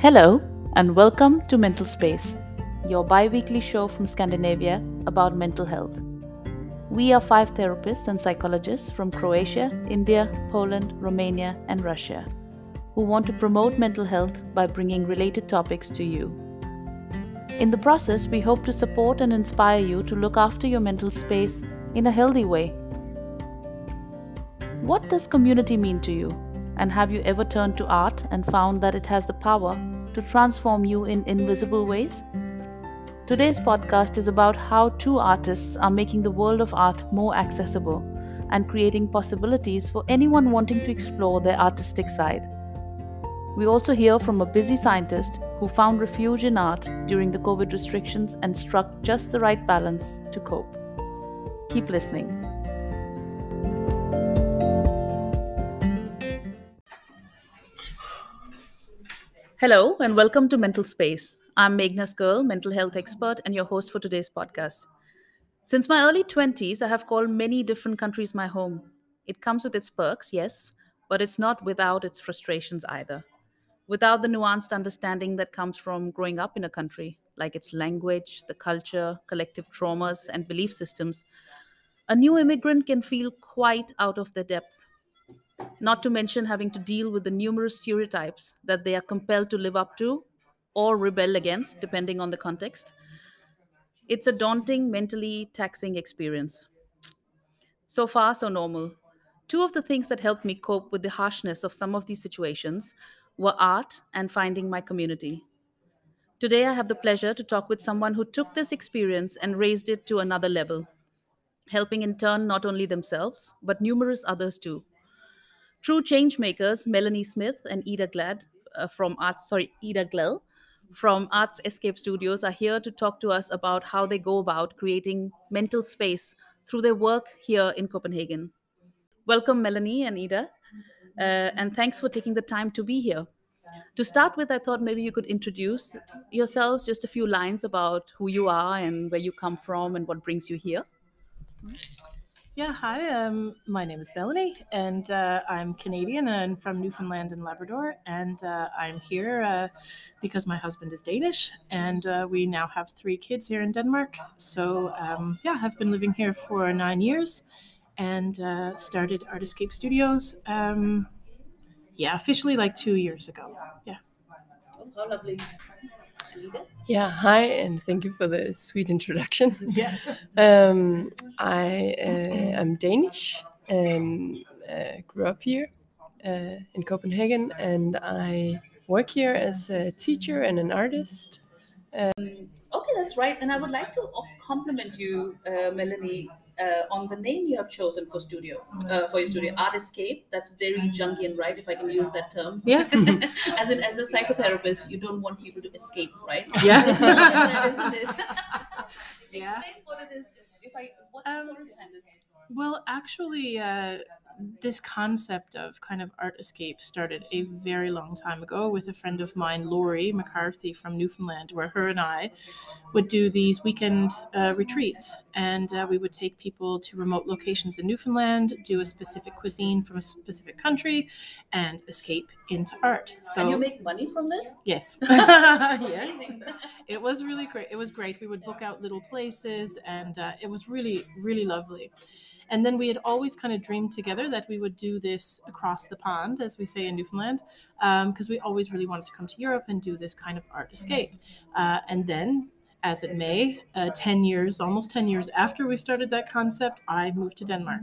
Hello, and welcome to Mental Space, your bi weekly show from Scandinavia about mental health. We are five therapists and psychologists from Croatia, India, Poland, Romania, and Russia who want to promote mental health by bringing related topics to you. In the process, we hope to support and inspire you to look after your mental space in a healthy way. What does community mean to you? And have you ever turned to art and found that it has the power to transform you in invisible ways? Today's podcast is about how two artists are making the world of art more accessible and creating possibilities for anyone wanting to explore their artistic side. We also hear from a busy scientist who found refuge in art during the COVID restrictions and struck just the right balance to cope. Keep listening. Hello, and welcome to Mental Space. I'm Meghna Skirl, mental health expert, and your host for today's podcast. Since my early 20s, I have called many different countries my home. It comes with its perks, yes, but it's not without its frustrations either. Without the nuanced understanding that comes from growing up in a country, like its language, the culture, collective traumas, and belief systems, a new immigrant can feel quite out of their depth not to mention having to deal with the numerous stereotypes that they are compelled to live up to or rebel against, depending on the context. It's a daunting, mentally taxing experience. So far, so normal. Two of the things that helped me cope with the harshness of some of these situations were art and finding my community. Today, I have the pleasure to talk with someone who took this experience and raised it to another level, helping in turn not only themselves, but numerous others too. True change makers Melanie Smith and Ida Glad uh, from Arts, sorry, Ida Glell from Arts Escape Studios are here to talk to us about how they go about creating mental space through their work here in Copenhagen. Welcome, Melanie and Ida, uh, and thanks for taking the time to be here. To start with, I thought maybe you could introduce yourselves, just a few lines about who you are and where you come from and what brings you here. Yeah, hi. Um, my name is Melanie, and uh, I'm Canadian and from Newfoundland and Labrador. And uh, I'm here uh, because my husband is Danish, and uh, we now have three kids here in Denmark. So, um, yeah, I've been living here for nine years and uh, started Art Escape Studios. Um, yeah, officially like two years ago. Yeah. Oh, how lovely. Yeah, hi, and thank you for the sweet introduction. Yeah. Um, I uh, am Danish and uh, grew up here uh, in Copenhagen, and I work here as a teacher and an artist. Okay, that's right. And I would like to compliment you, uh, Melanie, uh, on the name you have chosen for studio, uh, for your studio, Art Escape. That's very Jungian, right? If I can use that term. Yeah. as in, as a psychotherapist, you don't want people to escape, right? Yeah. There's no other, isn't it? Yeah. Explain what it is. If I, what's the Um, story behind this? Well, actually, uh, this concept of kind of art escape started a very long time ago with a friend of mine, Laurie McCarthy from Newfoundland, where her and I would do these weekend uh, retreats. And uh, we would take people to remote locations in Newfoundland, do a specific cuisine from a specific country, and escape into art. So, and you make money from this? yes. Yes it was really great. It was great. We would book out little places, and uh, it was really, really lovely. And then we had always kind of dreamed together that we would do this across the pond, as we say in Newfoundland, because we always really wanted to come to Europe and do this kind of art escape. Uh, and then, as it may, uh, 10 years, almost 10 years after we started that concept, I moved to Denmark.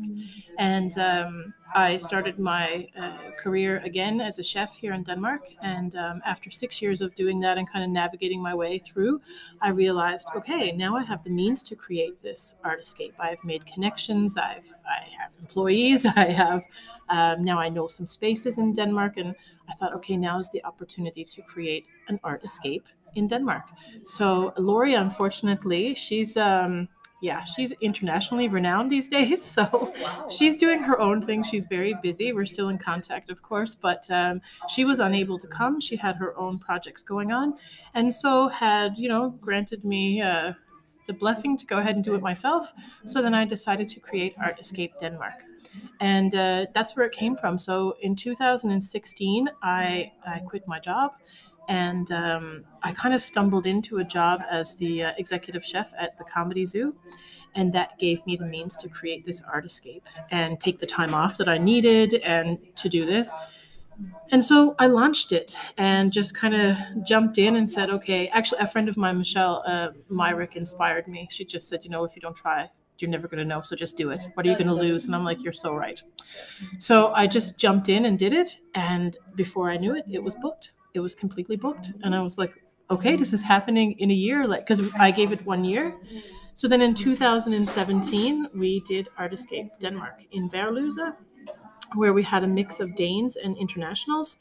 And um, I started my uh, career again as a chef here in Denmark. And um, after six years of doing that and kind of navigating my way through, I realized, okay, now I have the means to create this art escape. I've made connections. I've I have employees. I have um, now I know some spaces in Denmark, and I thought, okay, now is the opportunity to create an art escape in Denmark. So Lori, unfortunately, she's um, yeah, she's internationally renowned these days. So Wow. she's doing her own thing. She's very busy. We're still in contact, of course, but um, she was unable to come. She had her own projects going on, and so had you know granted me uh, the blessing to go ahead and do it myself. So then I decided to create Art Escape Denmark, and uh, that's where it came from. So in 2016, I I quit my job. and um, I kind of stumbled into a job as the uh, executive chef at the Comedy Zoo. And that gave me the means to create this art escape and take the time off that I needed and to do this. And so I launched it and just kind of jumped in and said, okay, actually, a friend of mine, Michelle uh, Myrick, inspired me. She just said, you know, if you don't try, you're never going to know. So just do it. What are you going to lose? And I'm like, you're so right. So I just jumped in and did it. And before I knew it, it was booked. It was completely booked. And I was like, okay, this is happening in a year. Like, because I gave it one year. So then in 2017, we did Art Escape Denmark in Verlusa where we had a mix of Danes and internationals.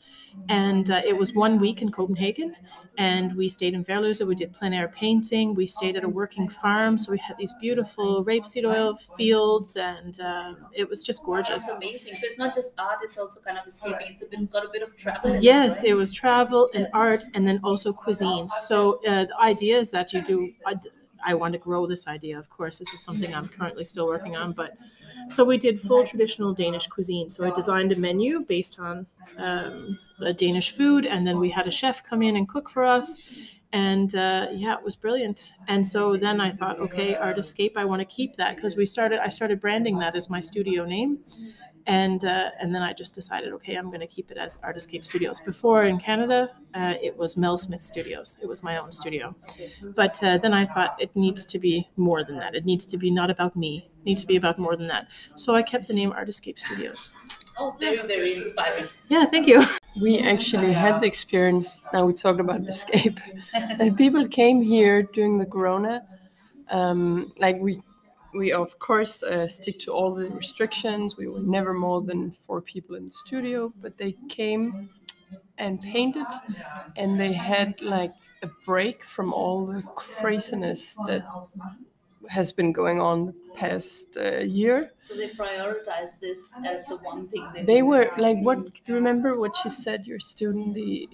And uh, it was one week in Copenhagen. And we stayed in Verlusa. We did plein air painting. We stayed at a working farm. So we had these beautiful rapeseed oil fields. And uh, it was just gorgeous. Sounds amazing. So it's not just art, it's also kind of escaping. It's a bit, got a bit of travel. it, Yes, right? it was travel and art, and then also cuisine. So uh, the idea is that you do. I, want to grow this idea. Of course, this is something I'm currently still working on. But so we did full traditional Danish cuisine. So I designed a menu based on um, Danish food, and then we had a chef come in and cook for us. And uh, yeah, it was brilliant. And so then I thought, okay, Art Escape, I want to keep that because we started. I started branding that as my studio name and uh, and then I just decided, okay, I'm going to keep it as Art Escape Studios. Before in Canada, uh, it was Mel Smith Studios. It was my own studio, but uh, then I thought it needs to be more than that. It needs to be not about me. It needs to be about more than that. So I kept the name Art Escape Studios. Oh, very, very inspiring. Yeah, thank you. We actually had the experience. Now we talked about escape. and people came here during the corona. Um, like we, we of course uh, stick to all the restrictions. We were never more than four people in the studio, but they came and painted, and they had like a break from all the craziness that has been going on past uh, year. So they prioritized this as the one thing they They were like, what? Do you remember what she said? Your student, the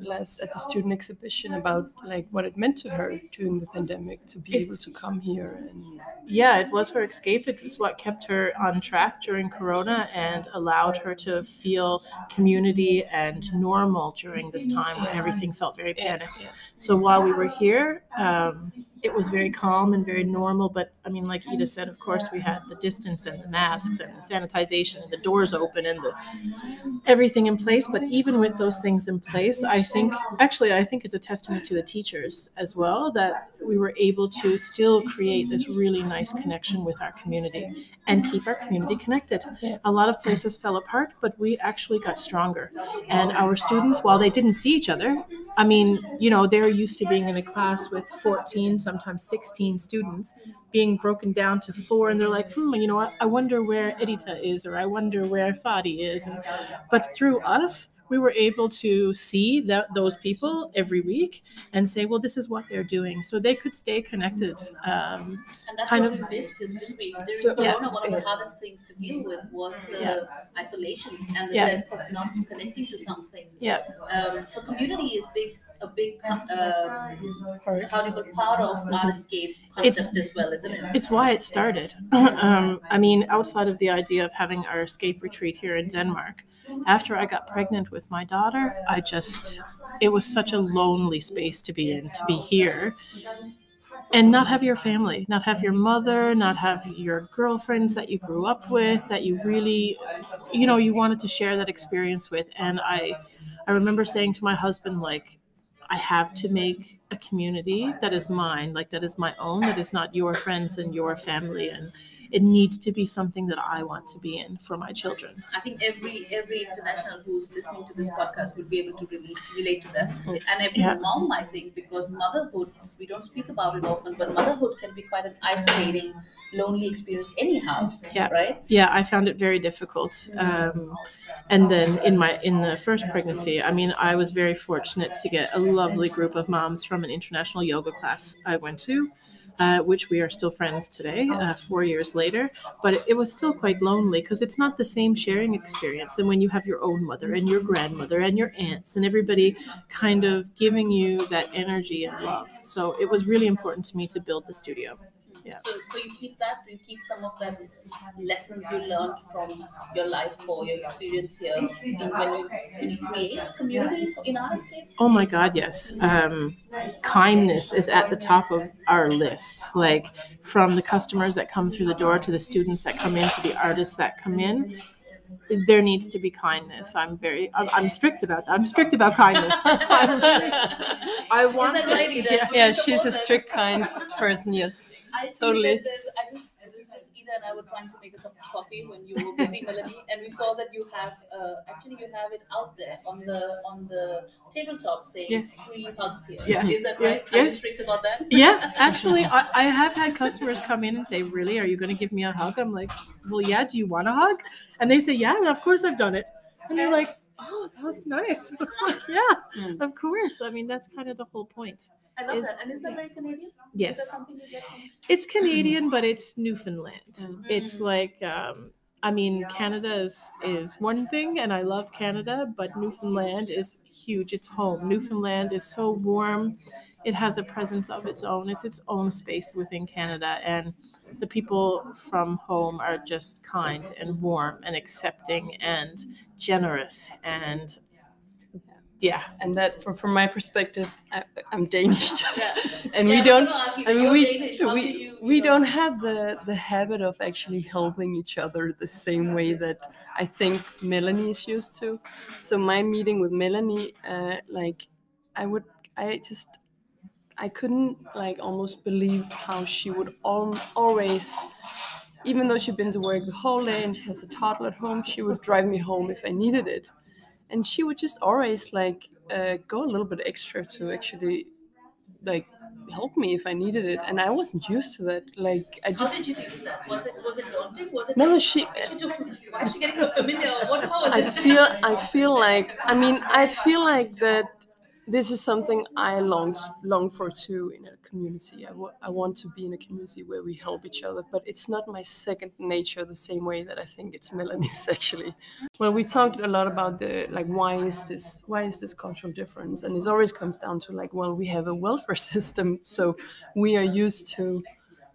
last at the student exhibition about like what it meant to her during the pandemic to be able to come here and Yeah, it was her escape. It was what kept her on track during Corona and allowed her to feel community and normal during this time when everything felt very panicked. So while we were here, um, it was very calm and very normal. But I mean, like Ida said, of course, we had the distance and the masks and the sanitization and the doors open and the everything in place. But even with those things in place, I think actually I think it's a testament to the teachers as well that we were able to still create this really nice connection with our community and keep our community connected. A lot of places fell apart, but we actually got stronger. And our students, while they didn't see each other, I mean, you know, they're used to being in a class with 14, sometimes 16 students, being broken down to four, and they're like, hmm, you know what? I wonder where Edita is, or I wonder where Fadi is. And, but through us, we were able to see that those people every week and say, well, this is what they're doing, so they could stay connected. Um, And that's kind what of- we missed, didn't we? During So- Corona, Yeah. one of the hardest things to deal with was the Yeah. isolation and the Yeah. sense of not connecting to something. yeah, Um, so community is big, a big, Part. how do you call part of art escape concept as well, isn't it? it's why it started. um, I mean, outside of the idea of having our escape retreat here in Denmark, after I got pregnant with my daughter, I just, it was such a lonely space to be in, to be here and not have your family, not have your mother, not have your girlfriends that you grew up with, that you really, you know, you wanted to share that experience with. And I, I remember saying to my husband, like, I have to make a community that is mine, like that is my own, that is not your friends and your family, and it needs to be something that I want to be in for my children. I think every every international who's listening to this podcast would be able to relate relate to that, and every Yeah. mom, I think, because motherhood we don't speak about it often, but motherhood can be quite an isolating, lonely experience anyhow. Yeah. Right. yeah i found it very difficult um, and then in my in the first pregnancy i mean i was very fortunate to get a lovely group of moms from an international yoga class i went to uh, which we are still friends today uh, four years later. But it, it was still quite lonely because it's not the same sharing experience than when you have your own mother and your grandmother and your aunts and everybody kind of giving you that energy and love. So it was really important to me to build the studio Yeah. So, so you keep that. You keep some of that lessons you learned from your life or your experience here in when you when you create community in Art Escape. Oh my God, yes. Um, kindness is at the top of our list. Like from the customers that come through the door to the students that come in to the artists that come in, there needs to be kindness. I'm very, I'm, I'm strict about that. I'm strict about kindness. I want Is that to- right, Ida? yeah. Yeah, she's a strict, kind person. Yes. I Totally. I just, I just Ida and I were trying to make a cup of coffee when you were busy, Melanie, and we saw that you have uh, actually you have it out there on the on the tabletop saying Yeah. free hugs here. Yeah. Is that Yeah. right? Are you Yes. strict about that? Yeah, actually, I, I have had customers come in and say, "Really, are you going to give me a hug?" I'm like, "Well, yeah. Do you want a hug?" And they say, "Yeah, and of course I've done it." And they're like, "Oh, that was nice." Like, yeah, Mm. of course. I mean, that's kind of the whole point. I love Is- that. And is that very Canadian? Is that Yes, something you get from it's Canadian, but it's Newfoundland. Mm. It's like, um, I mean, Canada is is one thing, and I love Canada, but Newfoundland is huge. It's home. Newfoundland is so warm. It has a presence of its own. It's its own space within Canada, and the people from home are just kind and warm and accepting and generous and yeah. And that, from from my perspective, I, I'm Danish, Yeah. and Yeah, we don't. gonna ask you, I mean, we Danish, we you- we you know- don't have the the habit of actually helping each other the same way that I think Melanie is used to. So my meeting with Melanie, uh, like, I would, I just, I couldn't like almost believe how she would al- always, even though she'd been to work the whole day and she has a toddler at home, she would drive me home if I needed it, and she would just always like uh, go a little bit extra to actually like help me if I needed it, and I wasn't used to that. Like I just. How did you with that? Was it was it daunting? Was it no, like, she. she too is she getting so familiar? What was I it? feel I feel like I mean I feel like that this is something I long long for too in a community. I want to be in a community where we help each other, but it's not my second nature the same way that I think it's Melanie's actually. Well, we talked a lot about the like why is this why is this cultural difference, and it always comes down to like well we have a welfare system, so we are used to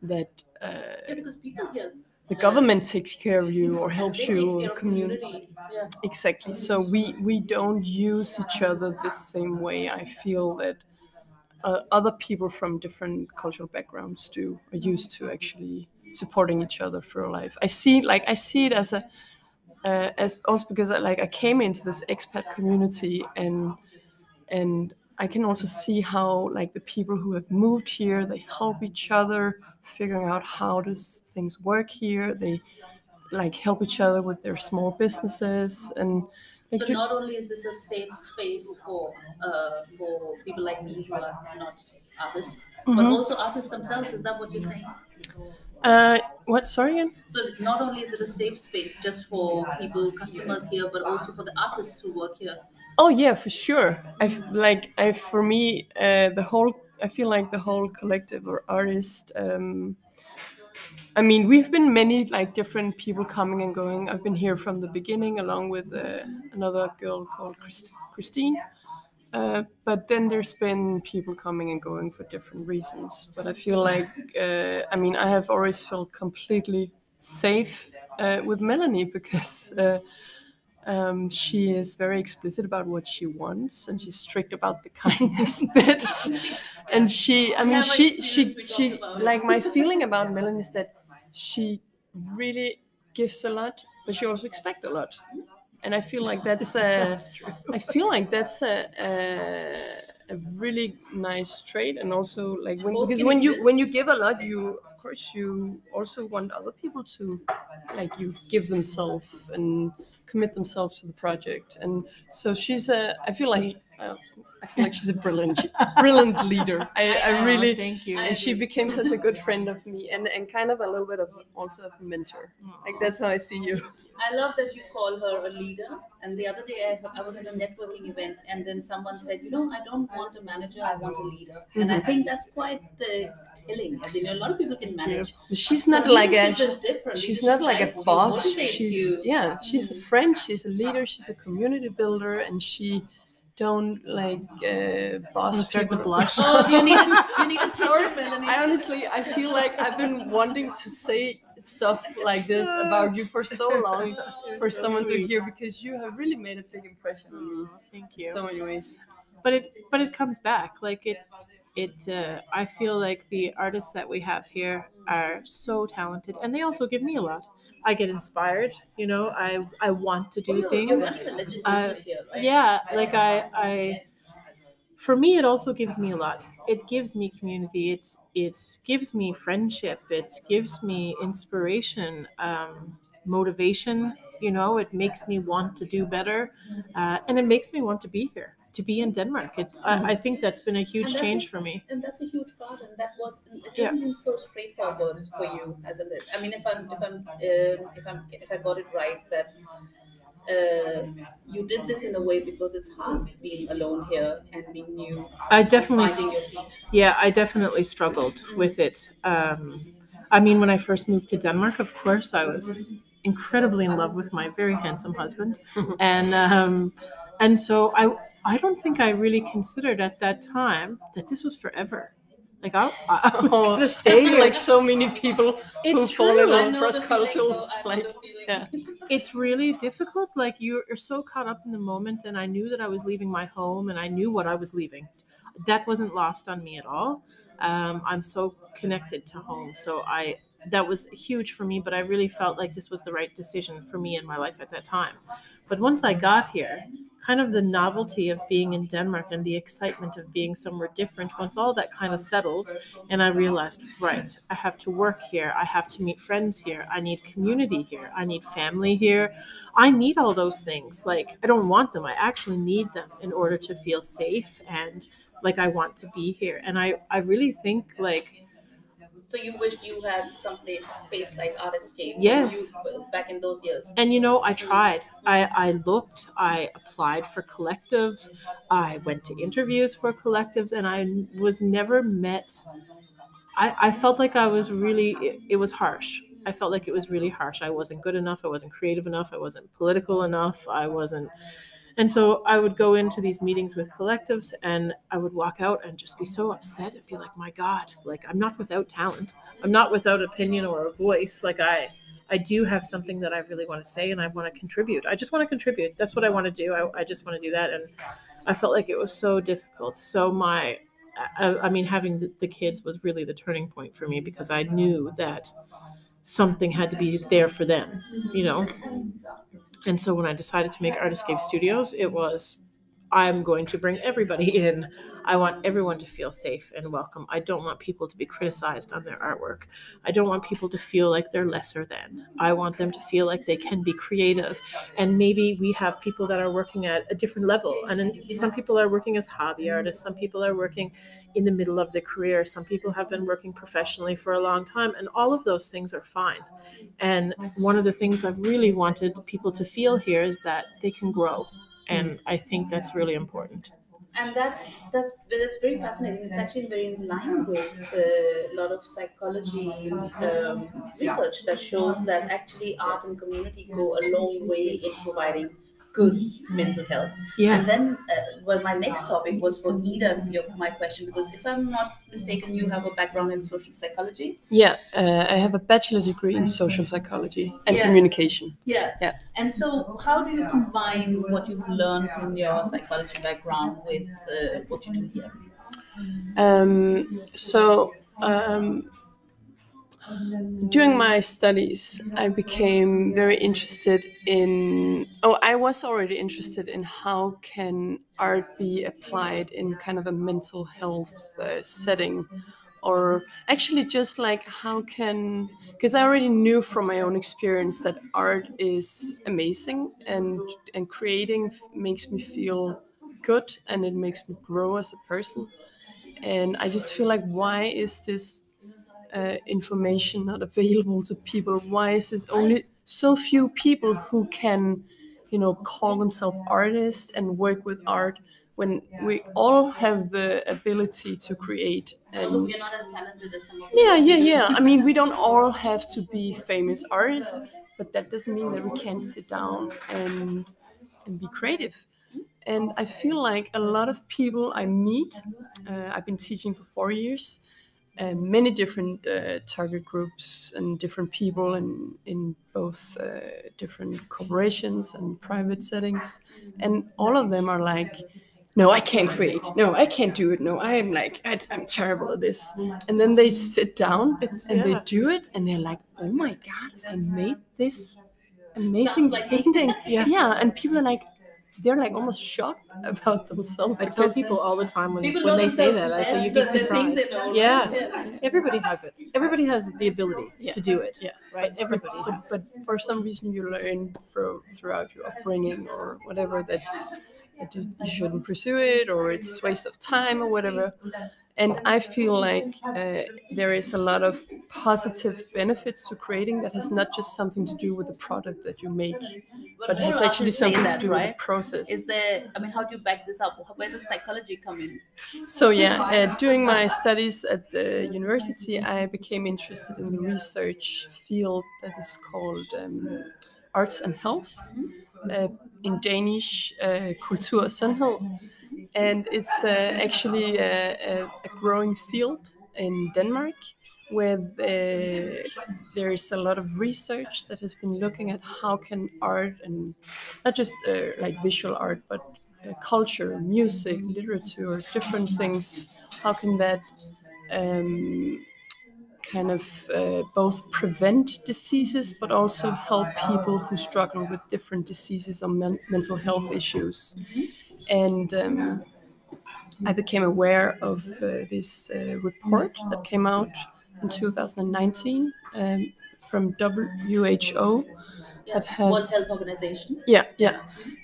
that. Uh, yeah, because people here the government takes care of you or helps you or community. Yeah. exactly so we we don't use each other the same way i feel that uh, other people from different cultural backgrounds do are used to actually supporting each other through life i see like i see it as a uh, as also because I, like i came into this expat community and and i can also see how like the people who have moved here they help each other figuring out how does things work here they like help each other with their small businesses and like So not only is this a safe space for uh, for people like me who are not artists, but Mhm. also artists themselves. Is that what you're saying? uh what sorry again So not only is it a safe space just for people, customers here, but also for the artists who work here. Oh yeah, for sure. I like I for me uh, the whole I feel like the whole collective or artist. Um, I mean, we've been many like different people coming and going. I've been here from the beginning, along with uh, another girl called Christ- Christine. Uh, but then there's been people coming and going for different reasons. But I feel like uh, I mean I have always felt completely safe uh, with Melanie because. Um, she is very explicit about what she wants and she's strict about the kindness bit. And she i mean she she she talk about it. like my feeling about melanie is that she really gives a lot but she also expects a lot. And i feel like that's uh, true. i feel like that's a, a, a really nice trait. And also like when because when you when you give a lot you of course you also want other people to like you give themselves and commit themselves to the project. And so she's a i feel like uh, i feel like she's a brilliant brilliant leader i, I Oh, really thank you. And she became such a good friend of me and, and kind of a little bit of also a mentor like that's how i see you I love that you call her a leader. And the other day I, I was at a networking event, and then someone said, "You know, I don't want a manager. I want a leader." And I think that's quite uh, telling. As in, a lot of people can manage. But she's But not like a leadership is different. she's Leadership not like a boss motivates she's you. yeah she's a friend she's a leader she's a community builder and she don't like uh, boss gonna start to blush. Oh, do you need a, you need a Sorry, tissue, Melanie? I honestly, I feel like I've been wanting to say stuff like this about you for so long, You're for so someone to hear, because you have really made a big impression on me. Thank you. So many ways. but it but it comes back like it it uh, i feel like the artists that we have here are so talented and they also give me a lot i get inspired you know? I i want to do Oh, things. You're running a legit Uh, here, right? yeah like i i for me it also gives me a lot. It gives me community. It it gives me friendship. It gives me inspiration um motivation you know? It makes me want to do better uh, and it makes me want to be here to be in denmark it, I, I think that's been a huge change it. for me and that's a huge part and that was it Yeah. hasn't been so straightforward for you hasn't it i mean if i'm if i'm uh, if i'm if i got it right that uh, you did this in a way because it's hard being alone here and being new i definitely finding your feet Yeah, I definitely struggled with it. Um, I mean, when I first moved to Denmark, of course, I was incredibly in love with my very handsome husband, and um, and so I I don't think I really considered at that time that this was forever. Like I, I was Oh, gonna stay here. like so many people who It's fall in love cross cultural. Like, yeah. it's really difficult. Like you're, you're so caught up in the moment, and I knew that I was leaving my home, and I knew what I was leaving. That wasn't lost on me at all. Um, I'm so connected to home, so I that was huge for me. But I really felt like this was the right decision for me in my life at that time. But once I got here, kind of the novelty of being in Denmark and the excitement of being somewhere different, once all that kind of settled, and I realized, right, I have to work here. I have to meet friends here. I need community here. I need family here. I need all those things. Like, I don't want them. I actually need them in order to feel safe and like I want to be here. And I, I really think, like, so you wish you had someplace space like art escape Yes. you, back in those years and you know, I tried. I, I looked, I applied for collectives, I went to interviews for collectives, and I was never met. I, I felt like I was really, it, it was harsh. I felt like it was really harsh. I wasn't good enough. I wasn't creative enough. I wasn't political enough. I wasn't. And so I would go into these meetings with collectives and I would walk out and just be so upset and be like, my God, like I'm not without talent. I'm not without opinion or a voice. Like I, I do have something that I really want to say and I want to contribute. I just want to contribute. That's what I want to do. I, I just want to do that. And I felt like it was so difficult. So my, I, I mean, having the, the kids was really the turning point for me because I knew that something had to be there for them, you know? And so when I decided to make Art Escape Studios, it was I'm going to bring everybody in. I want everyone to feel safe and welcome. I don't want people to be criticized on their artwork. I don't want people to feel like they're lesser than. I want them to feel like they can be creative. And maybe we have people that are working at a different level. And some people are working as hobby artists, some people are working in the middle of their career, some people have been working professionally for a long time. And all of those things are fine. And one of the things I've really wanted people to feel here is that they can grow. And I think that's really important. and that that's that's very fascinating. It's actually very in line with a lot of psychology um, research that shows that actually art and community go a long way in providing good mental health. Yeah. And then, uh, well, my next topic was for Ida. Your, my question, because if I'm not mistaken, you have a background in social psychology. Yeah, uh, I have a bachelor degree in social psychology and Yeah. communication. Yeah. Yeah. And so, how do you combine what you've learned in your psychology background with uh, what you do here? Um, so um, during my studies, I became very interested in. Oh, I was already interested in how can art be applied in kind of a mental health uh, setting, or actually just like how can because I already knew from my own experience that art is amazing and and creating makes me feel good and it makes me grow as a person and I just feel like why is this uh, information not available to people? Why is it only so few people who can, you know, call themselves artists and work with art when we all have the ability to create? And we're not as talented as some yeah, yeah, yeah. I mean, we don't all have to be famous artists, but that doesn't mean that we can't sit down and and be creative. and I feel like a lot of people I meet, uh, I've been teaching for four years, and many different uh, target groups and different people in in both uh, different corporations and private settings, and all of them are like. No, I can't create. No, I can't do it. No, I am like I, I'm terrible at this. And then they sit down It's- and yeah. they do it, and they're like, "Oh my god, I made this amazing like painting." Yeah. yeah, and people are like, they're like almost shocked about themselves. I tell people all the time when, when they say that, I say you'd be than they think they surprised. Yeah. everybody has it. Everybody has the ability Yeah. to do it. Yeah. right. Everybody but, but for some reason you learn through, throughout your upbringing or whatever that, that you, you shouldn't pursue it or it's waste of time or whatever and i feel like uh, there is a lot of positive benefits to creating that has not just something to do with the product that you make but has actually something that, to do with the process Is there? I mean, how do you back this up? Where does psychology come in? So yeah, uh, during my studies at the university, I became interested in the research field that is called um, arts and health, uh, in Danish, uh, kultur og sundhed, and it's uh, actually a, a, growing field in Denmark. Where the, there is a lot of research that has been looking at how can art and not just uh, like visual art, but uh, culture, music, literature, different things. How can that um, kind of uh, both prevent diseases but also help people who struggle with different diseases or men- mental health issues? And um, I became aware of uh, this uh, report that came out in 2019 um, from WHO Yeah. That has- World Health Organization. yeah, yeah.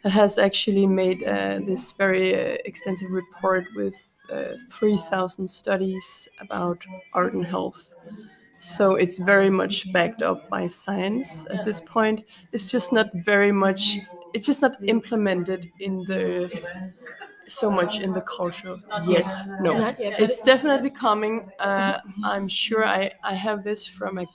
That has actually made uh, this very uh, extensive report with uh, 3,000 studies about art and health. So it's very much backed up by science at this point. It's just not very much. It's just not implemented in the so much in the culture yet. No, yet, it's definitely coming. Uh, I'm sure. I I have this from a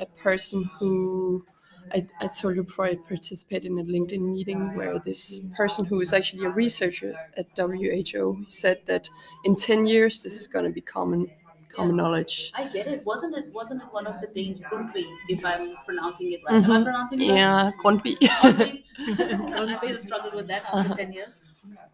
a person who I, I told you before I participated in a LinkedIn meeting where this person who is actually a researcher at WHO said that in 10 years this is going to be common common knowledge. I get it. Wasn't it? Wasn't it one of the Danes, Grundtvig, if I'm pronouncing it right? Am I Mhm. pronouncing it right? Yeah, Grundtvig. I still struggle with that after 10 years.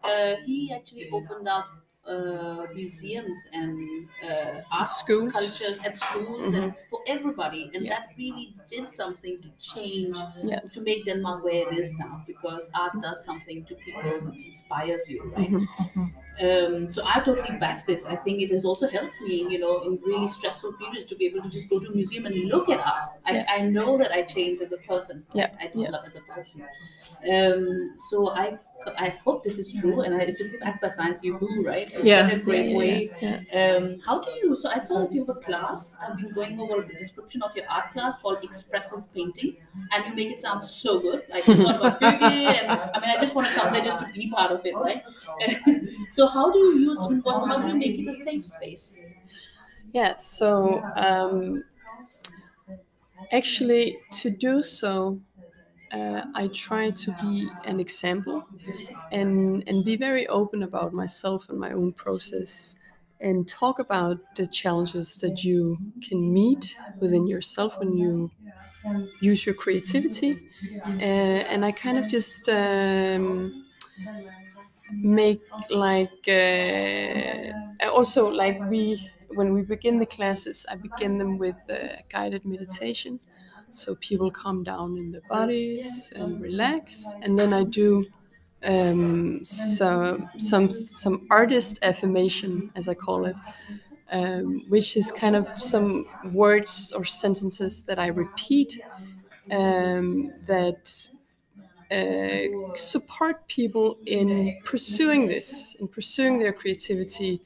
Uh, he actually opened up uh, museums and uh, art Schools. cultures at schools and for everybody. And Yeah. that really did something to change, Yeah. to make Denmark where it is now because art does something to people that inspires you, right? Mhm. Um, so I totally back this. I think it has also helped me, you know, in really stressful periods to be able to just go to a museum and look at art. I, Yeah. I know that I change as a person. Yeah, I yeah. develop as a person. Um, so I I hope this is true, and I, if it's backed by science, you do, right? It's Yeah. such a great way. Um, how do you? So I saw that you have a class. I've been going over the description of your art class called expressive painting, and you make it sound so good. Like it's all about beauty, and I mean, I just want to come there just to be part of it, right? so how do you use? I mean, what, how do you make it a safe space? Yeah, so um, actually, to do so, uh, I try to be an example and, and be very open about myself and my own process and talk about the challenges that you can meet within yourself when you use your creativity. Uh, and I kind of just um, make like uh, also like we when we begin the classes i begin them with uh, guided meditation so people calm down in their bodies and relax. And then i do um, so some some artist affirmation as i call it um, which is kind of some words or sentences that i repeat um, that uh, support people in pursuing this, in pursuing their creativity,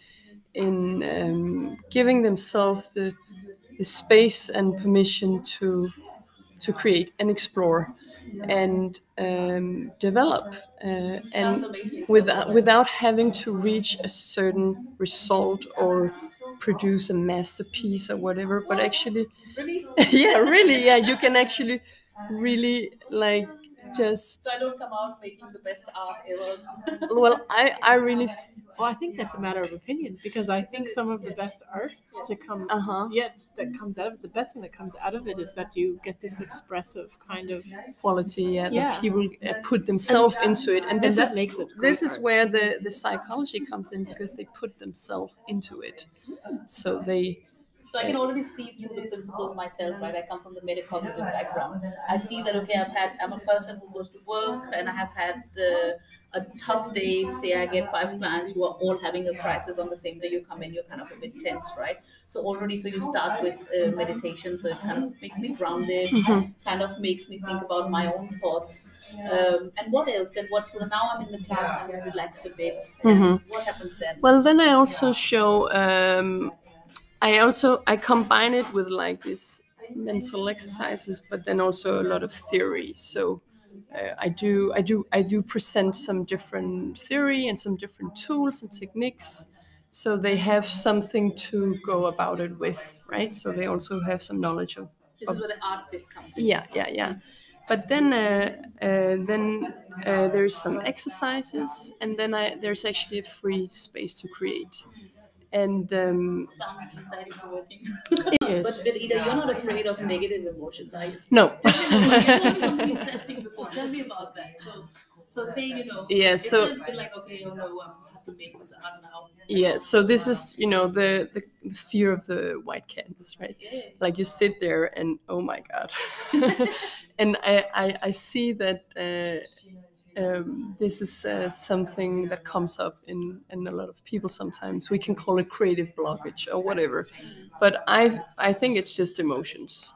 in um, giving themselves the, the space and permission to to create and explore and um, develop, uh, and without without having to reach a certain result or produce a masterpiece or whatever, but actually yeah really yeah you can actually really like just So I don't come out making the best art ever. well, I I really Well, I think that's a matter of opinion because I think some of the best art to come uh huh yet that comes out of it, the best thing that comes out of it is that you get this expressive kind of quality. Yeah, Yeah. that people uh, put themselves into it, and and this that is makes it this is art. where the the psychology comes in because they put themselves into it, so they So I can already see through the principles myself, right? I come from the metacognitive background. I see that okay, I've had I'm a person who goes to work and I have had the, a tough day. Say I get five clients who are all having a crisis on the same day. You come in, you're kind of a bit tense, right? So already, so you start with uh, meditation, so it kind of makes me grounded, kind of makes me think about my own thoughts. Um, and what else? Then what? So now I'm in the class, I'm relaxed a bit. And Mhm. What happens then? Well, then I also show. Um, I also I combine it with like this mental exercises, but then also a lot of theory. So uh, I do I do I do present some different theory and some different tools and techniques. So they have something to go about it with, right? So they also have some knowledge of This is where the art bit comes in. yeah yeah yeah but then uh, uh, then uh, there's some exercises and then I, there's actually a free space to create and um, Sounds anxiety provoking. Yes. But, but Ida, you're not afraid of negative emotions, are you? no you told me something interesting before. Tell me about that. So, so say you know, Yeah, so- like okay, oh no, I have to make this art now. yeah so this is you know the, the the fear of the white canvas right Yeah. like you sit there and oh my god and I, I i see that uh, um, this is uh, something that comes up in, in a lot of people sometimes. We can call it creative blockage or whatever. But i i think it's just emotions.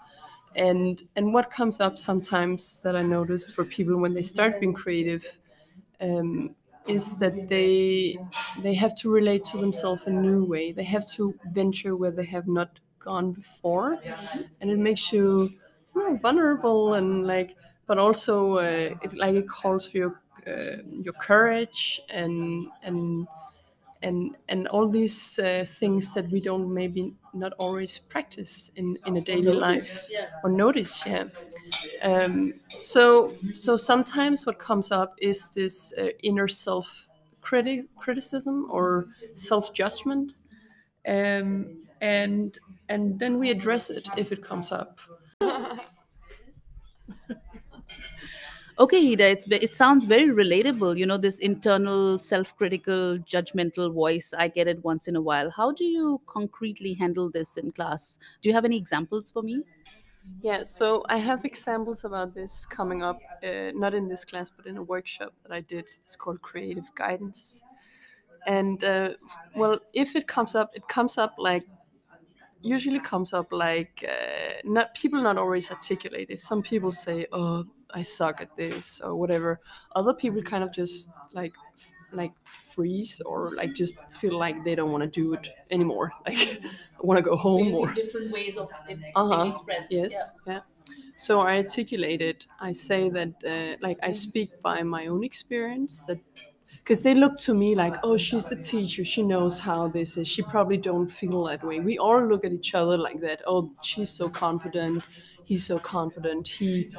And and what comes up sometimes that i noticed for people when they start being creative um, is that they they have to relate to themselves in a new way. They have to venture where they have not gone before, and it makes you, you know, vulnerable and like, but also uh, it like it calls for your uh, your courage and and and and all these uh, things that we don't maybe not always practice in in a daily life or notice yeah. Um, so so sometimes what comes up is this uh, inner self criti- criticism or self judgment um, and and then we address it if it comes up Okay, Ida, it's it sounds very relatable. You know, this internal, self-critical, judgmental voice. I get it once in a while. How do you concretely handle this in class? Do you have any examples for me? yeah so i have examples about this coming up uh, not in this class but in a workshop that i did it's called creative guidance and uh, well if it comes up it comes up like usually comes up like uh, not people not always articulate it some people say oh i suck at this or whatever other people kind of just like like freeze or like just feel like they don't want to do it anymore like want to go So home you or different ways of it Uh-huh. expressed. Yes, yeah. So I articulate it. I say that, uh, like, I speak by my own experience. That because they look to me like, oh, she's the teacher. She knows how this is. She probably don't feel that way. We all look at each other like that. Oh, she's so confident. He's so confident. He,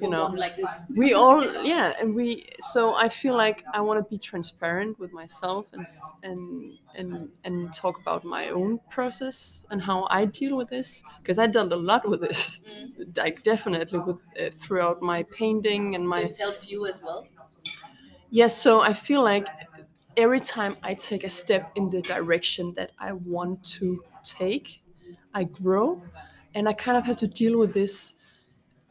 You, know, like this. we all yeah and we so i feel like i want to be transparent with myself and and and and talk about my own process and how i deal with this because i dealt a lot with this It's, like definitely with uh, throughout my painting and So my it's helped you as well. yes so i feel like every time i take a step in the direction that i want to take i grow and i kind of have to deal with this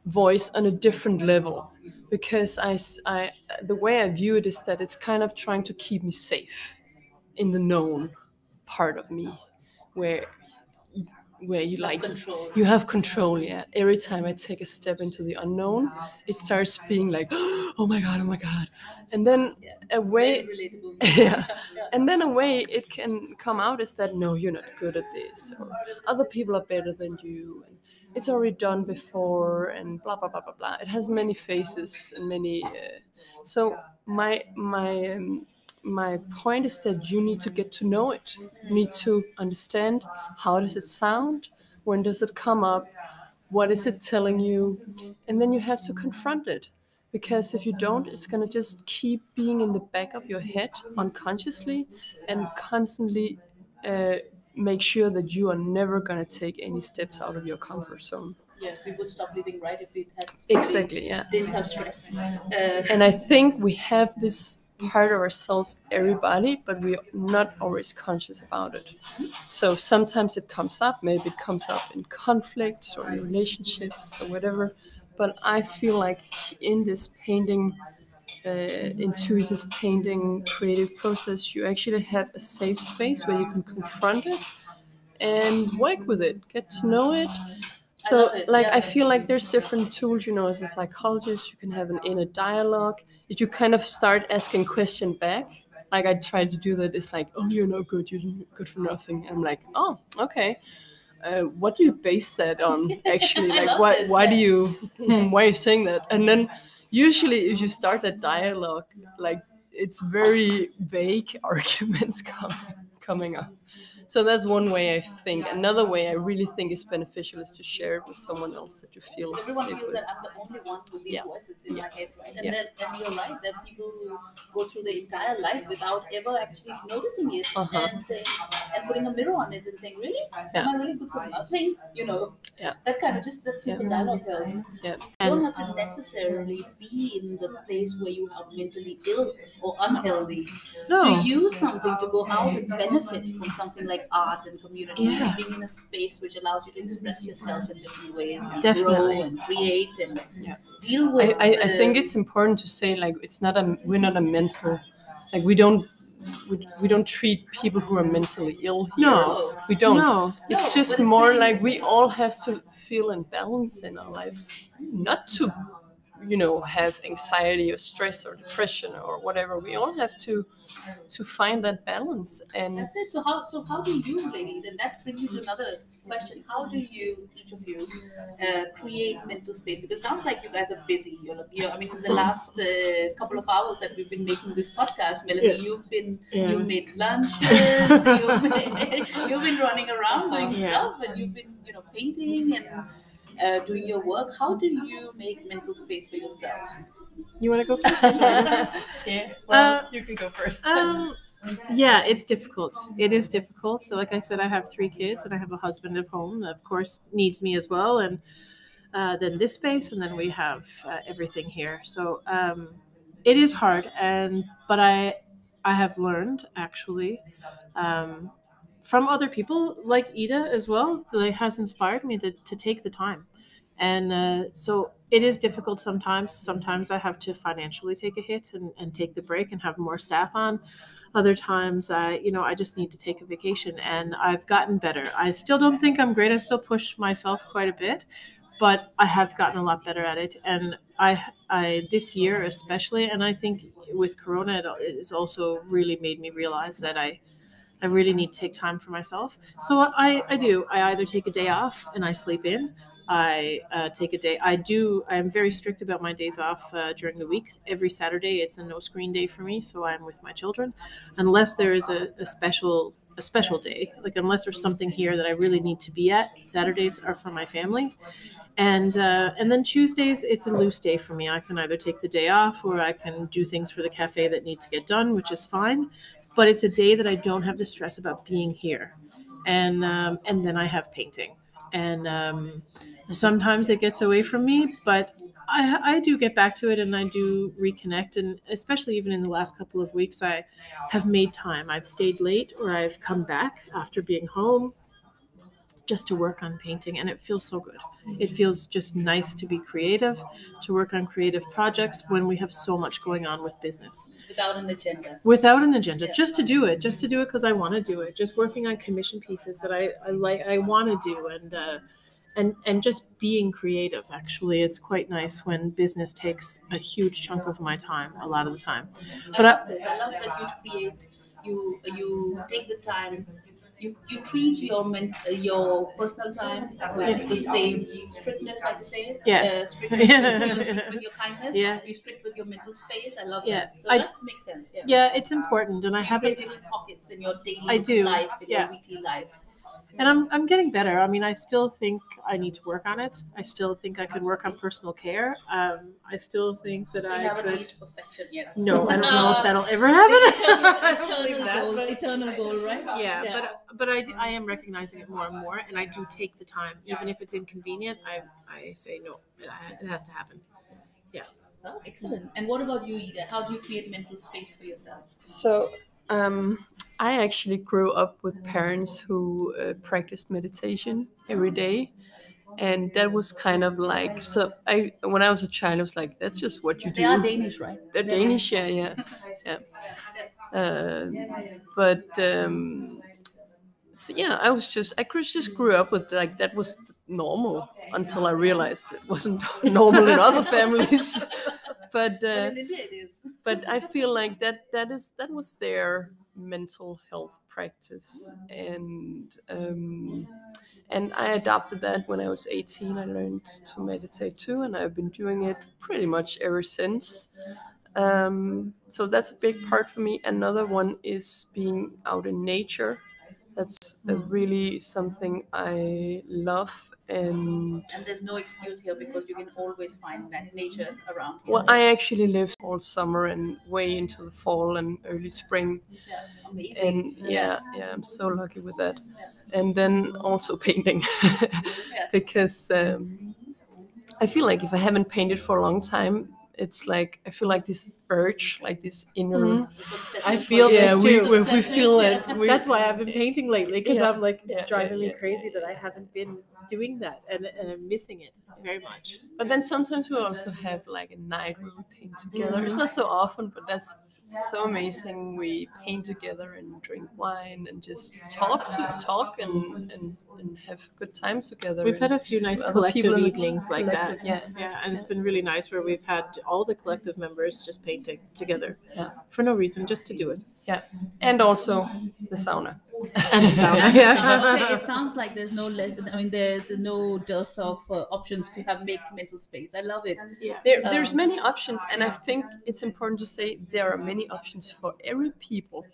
voice on a different level because I, I the way I view it is that it's kind of trying to keep me safe in the known part of me where where you like control. you have control yeah. Every time i take a step into the unknown it starts being like oh my god oh my god. And then a way Very yeah. And then a way it can come out is that no you're not good at this or other people are better than you and it's already done before and blah blah blah blah blah. It has many faces and many uh, so my my um, my point is that you need to get to know it. You need to understand how does it sound when does it come up what is it telling you and then you have to confront it. Because if you don't, it's gonna just keep being in the back of your head unconsciously and constantly uh, make sure that you are never gonna take any steps out of your comfort zone. Yeah, we would stop living, right, if we had Exactly, yeah. didn't have stress. Uh, And I think we have this part of ourselves, everybody, but we're not always conscious about it. So sometimes it comes up, maybe it comes up in conflicts or in relationships or whatever. But I feel like in this painting, uh, intuitive painting, creative process, you actually have a safe space where you can confront it and work with it, get to know it. So, love it, like, yeah. I feel like there's different tools, you know, as a psychologist, you can have an inner dialogue. If you kind of start asking question back, like I try to do that, it's like, oh, you're no good, you're good for nothing. I'm like, oh, okay. Uh, what do you base that on? Actually, like, why, this, why do you, hmm, why are you saying that? And then usually, if you start a dialogue, like, it's very vague arguments coming coming up. So that's one way I think. Another way I really think is beneficial is to share it with someone else that you feel everyone feels with. that I'm the only one with these Yeah. voices in my head, right? And Yeah. then and you're right, there are people who go through the entire life without ever actually noticing it Uh-huh. and saying and putting a mirror on it and saying, Really? Yeah. Am I really good for nothing? You know. Yeah. That kind of just that simple dialogue helps. Yeah. You don't have to necessarily be in the place where you are mentally ill or unhealthy No. to use something to go out and benefit from something like art and community Yeah. being in a space which allows you to express yourself in different ways and Definitely. grow and create and Yeah. deal with I, I think uh, it's important to say like it's not a we're not a mental like we don't we, we don't treat people who are mentally ill here. No. we don't. No. It's just but it's more like we all have to feel in balance in our life, not to you know have anxiety or stress or depression or whatever. We all have to to find that balance and that's it so how so how do you ladies and that brings me to another question how do you each of you uh, create mental space because it sounds like you guys are busy you're, you're i mean in the last uh, couple of hours that we've been making this podcast melanie Yeah. you've been Yeah. you've made lunches you've, been, you've been running around doing Yeah. stuff and you've been you know painting and uh, doing your work how do you make mental space for yourself You want to go first? Yeah well Uh, you can go first Um, yeah, it's difficult. It is difficult. So, like I said, I have three kids and I have a husband at home that, of course, needs me as well. And uh, then this space, and then we have uh, everything here. So, um, it is hard. And but I, I have learned actually um, from other people like Ida as well. That has inspired me to, to take the time. And uh, so it is difficult sometimes. Sometimes I have to financially take a hit and, and take the break and have more staff on other times i you know i just need to take a vacation and i've gotten better i still don't think i'm great i still push myself quite a bit but i have gotten a lot better at it and i i this year especially and i think with corona it it has also really made me realize that i i really need to take time for myself so i i do i either take a day off and i sleep in I uh, take a day. I do. I am very strict about my days off uh, during the week. Every Saturday, it's a no screen day for me, so I'm with my children, unless there is a, a special a special day. Like unless there's something here that I really need to be at. Saturdays are for my family, and uh, and then Tuesdays it's a loose day for me. I can either take the day off or I can do things for the cafe that need to get done, which is fine. But it's a day that I don't have to stress about being here, and um, and then I have painting. And. Um, sometimes it gets away from me but I, I do get back to it and i do reconnect. And especially even in the last couple of weeks i have made time. I've stayed late or i've come back after being home just to work on painting and it feels so good it feels just nice to be creative to work on creative projects when we have so much going on with business without an agenda without an agenda Yeah. just to do it just to do it because i want to do it just working on commission pieces that i, I like i want to do and uh, and and just being creative actually is quite nice when business takes a huge chunk of my time a lot of the time But I- love this. I love that you create. You you take the time. You, you treat your men, uh, your personal time with the same strictness, like you say. Yeah. Uh, strictness with, your, strict with your kindness. Yeah. You strict with your mental space. I love Yeah. that. So I- that makes sense. Yeah. yeah it's important and i create little pockets in your daily I do, life, in yeah. your weekly life. And I'm I'm getting better. I mean, I still think I need to work on it. I still think I could work on personal care. Um, I still think that So I haven't could. reached perfection yet. No, I don't know if that'll ever happen. eternal, I don't believe eternal that, goal, but- eternal goal, right? yeah, but but I, I am recognizing it more and more, and I do take the time, even if it's inconvenient. I I say no, it, it has to happen. Oh, excellent. And what about you, Ida? How do you create mental space for yourself? So, um, I actually grew up with parents who uh, practiced meditation every day. And that was kind of like so. I when I was a child, I was like, "That's just what you do." They are Danish, right? They're Danish, yeah, yeah, yeah. Uh, but um, so yeah, I was just I just grew up with like that was normal until I realized it wasn't normal in other families. But uh, in India it is. but I feel like that that is that was their mental health practice, and um, and I adopted that when I was 18. I learned to meditate too, and I've been doing it pretty much ever since. Um, so that's a big part for me. Another one is being out in nature. Uh, really something I love, and And there's no excuse here because you can always find that nature around here. well, I actually lived all summer and way into the fall and early spring. Yeah, amazing. and yeah. yeah i'm so lucky with that. And then also painting. Because um, i feel like if i haven't painted for a long time it's like i feel like this urge like this inner Mhm. I feel this yeah we, too. we, we feel it. We, That's why I've been painting lately because Yeah, I'm like it's yeah, yeah, driving me yeah, crazy that I haven't been doing that and, and I'm missing it very much. but then sometimes we also have like a night where we paint together. It's not so often but that's so amazing we paint together and drink wine and just talk to talk and and, and have good time together We've had a few nice collective people in the evenings like collective, that. yeah Yeah, and it's been really nice where we've had all the collective members just painting together. Yeah. For no reason, just to do it. Yeah, and also the sauna And the okay, Yeah. it sounds like there's no less. I mean, there, there's no dearth of uh, options to have make mental space. I love it. yeah. There, there's Um, many options, and I think it's important to say there are many options for every people.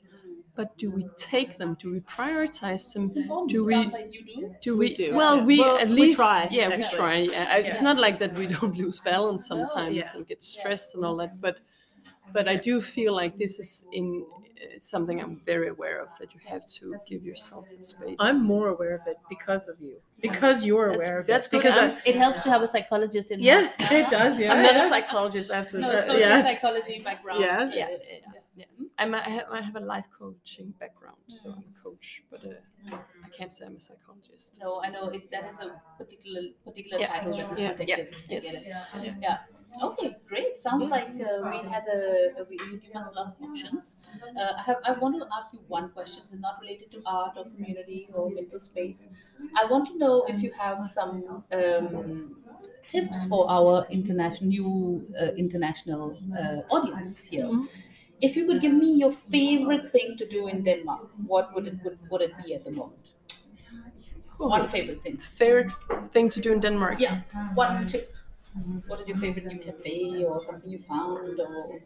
But do we take them? Do we prioritize them? Do we- like do. Do We we? do. Well, we Well, at we least try, Yeah, we try. Yeah. I- It's not like that we don't lose balance sometimes yeah. and get stressed and all that. But but I do feel like this is in uh, something I'm very aware of that you have to give yourself that space. I'm more aware of it because of you. Because you're That's- aware of that's it. good. Because I'm- It helps to have a psychologist in. yeah, house. it does. Yeah. I'm not yeah. a psychologist. I have to. No, uh, social Yeah. psychology background. Yeah. yeah, yeah, yeah. I'm a, I, have, I have a life coaching background, so I'm a coach, but uh, I can't say I'm a psychologist. No, I know it, that is a particular particular Yeah. title that is Yeah. protected. Yes. get. Yeah. Yeah. Okay, great. Sounds like uh, we had a, a you give us a lot of options. Uh, I have I want to ask you one question. It's not related to art or community or mental space. I want to know if you have some um, tips for our international new uh, international uh, audience here. If you could give me your favorite thing to do in Denmark, what would it would, would it be at the moment? One favorite thing. Favorite thing to do in Denmark? Yeah, one tip. What is your favorite new cafe or something you found or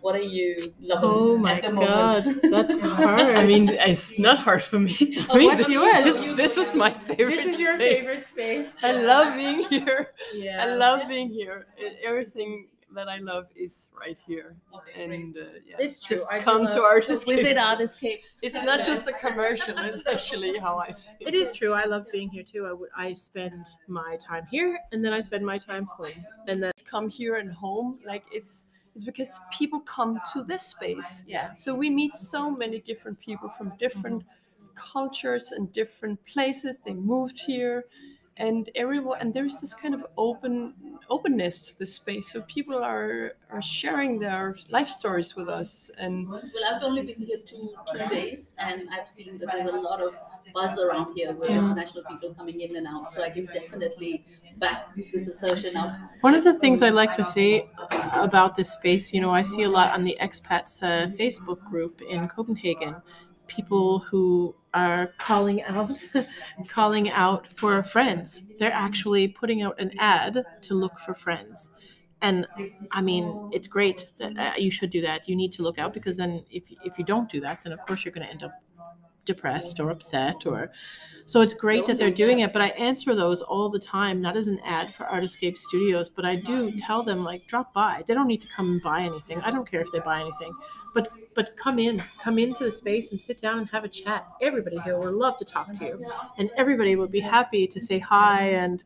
what are you loving Oh my at the god, moment? that's hard. I mean, it's not hard for me. Oh, I mean, what this, you this, this is my favorite. this is your space. favorite space. I love being here. Yeah. I love being here. Everything that I love is right here. Okay. And uh, yeah, It's true. just I come love- to Artist Visit Escape. Art Escape. It's not just a commercial. It's actually how I feel. It is true. I love being here too. I would. I spend my time here, and then I spend my time home, and then come here and home. Like it's it's because people come to this space. Yeah. So we meet so many different people from different cultures and different places. They moved here, and everyone and there is this kind of open openness to the space. So people are are sharing their life stories with us, and Well, I've only been here two two days, and I've seen that there's a lot of buzz around here with international people coming in and out. So I can definitely back this assertion up. One of the things I like to say about this space, you know, I see a lot on the expats uh, Facebook group in Copenhagen, people who are calling out, calling out for friends. They're actually putting out an ad to look for friends. And I mean, it's great that uh, you should do that. You need to look out because then, if if you don't do that, then of course you're going to end up depressed or upset or so it's great that they're doing it but i answer those all the time not as an ad for Art Escape Studios but i do tell them like drop by. They don't need to come and buy anything. I don't care if they buy anything. But but come in come into the space and sit down and have a chat. Everybody here would love to talk to you and everybody would be happy to say hi and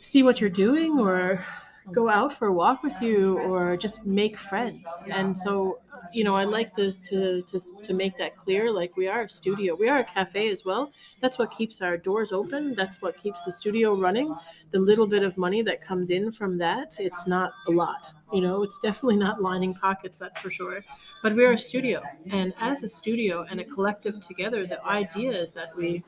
see what you're doing or go out for a walk with you or just make friends. And so you know i like to, to to to make that clear like we are a studio. We are a cafe as well. That's what keeps our doors open. That's what keeps the studio running. The little bit of money that comes in from that it's not a lot you know it's definitely not lining pockets that's for sure. But we're a studio. And as a studio and a collective together the idea is that we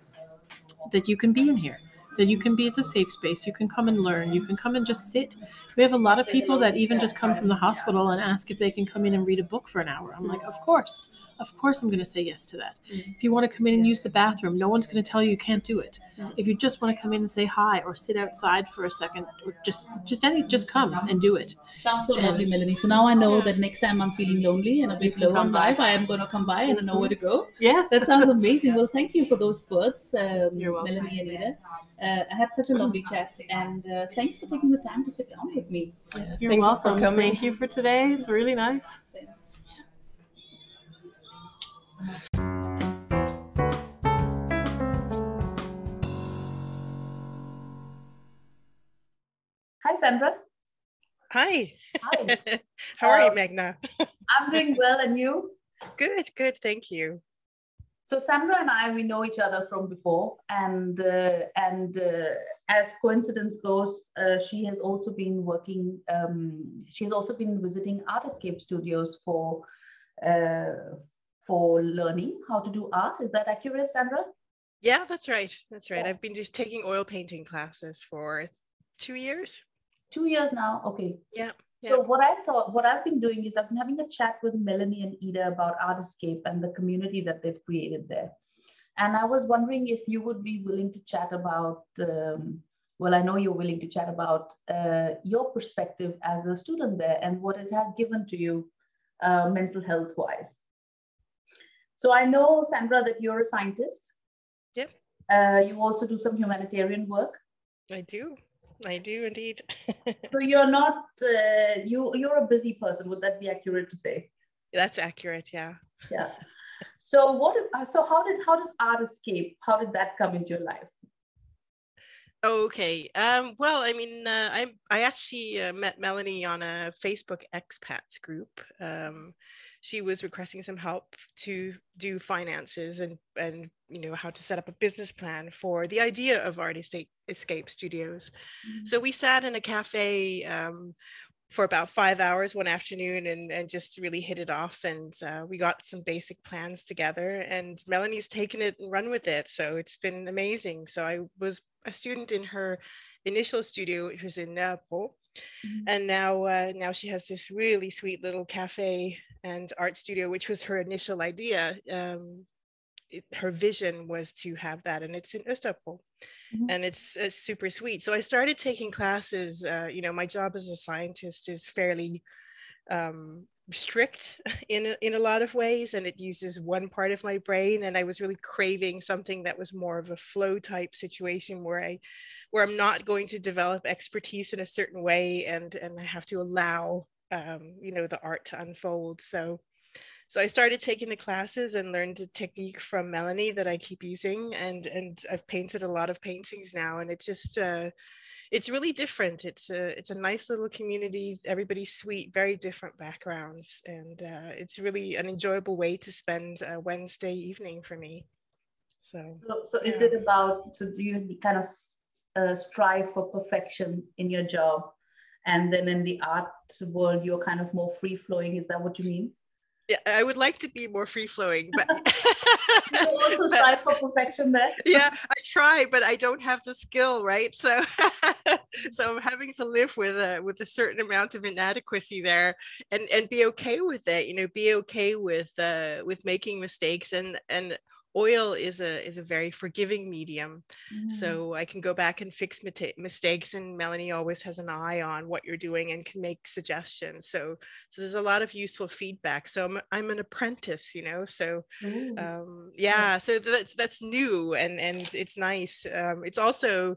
that you can be in here that you can be it's a safe space. You can come and learn. You can come and just sit. We have a lot of people that even just come from the hospital and ask if they can come in and read a book for an hour. I'm like of course. Of course i'm going to say yes to that. If you want to come in and use the bathroom no one's going to tell you you can't do it. If you just want to come in and say hi or sit outside for a second or just just any just come and do it. Sounds so lovely, Melanie. So now I know that next time I'm feeling lonely and a bit low on life, I am going to come by and I know where to go. yeah. That sounds amazing. Well, thank you for those words, um. Melanie and Ida. Uh, I had such a lovely chat, and uh, thanks for taking the time to sit down with me. you're Thank you welcome coming. thank you for today it's really nice Thanks. Hi, Sandra. Hi. Hi. How are Uh, you, Magna? I'm doing well, and you? Good, good. Thank you. So Sandra and I, we know each other from before, and uh, and uh, as coincidence goes, uh, she has also been working. Um, she's also been visiting Art Escape Studios for uh, for learning how to do art. Is that accurate, Sandra? Yeah, that's right. That's right. Yeah. I've been just taking oil painting classes for two years. Two years now. Okay. Yeah, So what I thought, what I've been doing is I've been having a chat with Melanie and Ida about Art Escape and the community that they've created there. And I was wondering if you would be willing to chat about, um, well, I know you're willing to chat about uh, your perspective as a student there and what it has given to you uh, mental health wise. So I know, Sandra, that you're a scientist. Yep. Uh, you also do some humanitarian work. I do. I do indeed. So you're not, uh, you, you're a busy person. Would that be accurate to say? that's accurate. Yeah. yeah so what uh, so how did how does art escape how did that come into your life Okay. Um, well, I mean, uh, I I actually uh, met Melanie on a Facebook expats group. Um, she was requesting some help to do finances and and you know how to set up a business plan for the idea of Art Escape, Escape Studios. So we sat in a cafe um, for about five hours one afternoon and, and just really hit it off. And uh, we got some basic plans together. And Melanie's taken it and run with it. So it's been amazing. So I was a student in her initial studio, which was in uh, Mhm. And now, uh, now she has this really sweet little cafe and art studio, which was her initial idea. Um, it, her vision was to have that, and it's in Østerbro Mhm. and it's, it's super sweet. So I started taking classes. Uh, you know, my job as a scientist is fairly um, strict in in a lot of ways, and it uses one part of my brain. And I was really craving something that was more of a flow type situation where I, where I'm not going to develop expertise in a certain way, and and I have to allow um, you know the art to unfold. So so I started taking the classes and learned the technique from Melanie that I keep using, and and I've painted a lot of paintings now, and it just uh, it's really different. It's a it's a nice little community. Everybody's sweet, very different backgrounds, and uh, it's really an enjoyable way to spend a Wednesday evening for me. So so, so is it about so do you kind of uh, strive for perfection in your job and then in the art world you're kind of more free flowing is that what you mean yeah, I would like to be more free flowing, but. you also strive for perfection there yeah i try but i don't have the skill right so so i'm having to live with a with a certain amount of inadequacy there and and be okay with it you know be okay with uh with making mistakes and and oil is a is a very forgiving medium Mm. so i can go back and fix mistakes and melanie always has an eye on what you're doing and can make suggestions so so there's a lot of useful feedback so i'm, I'm an apprentice you know so um yeah. so that's that's new and and it's nice um it's also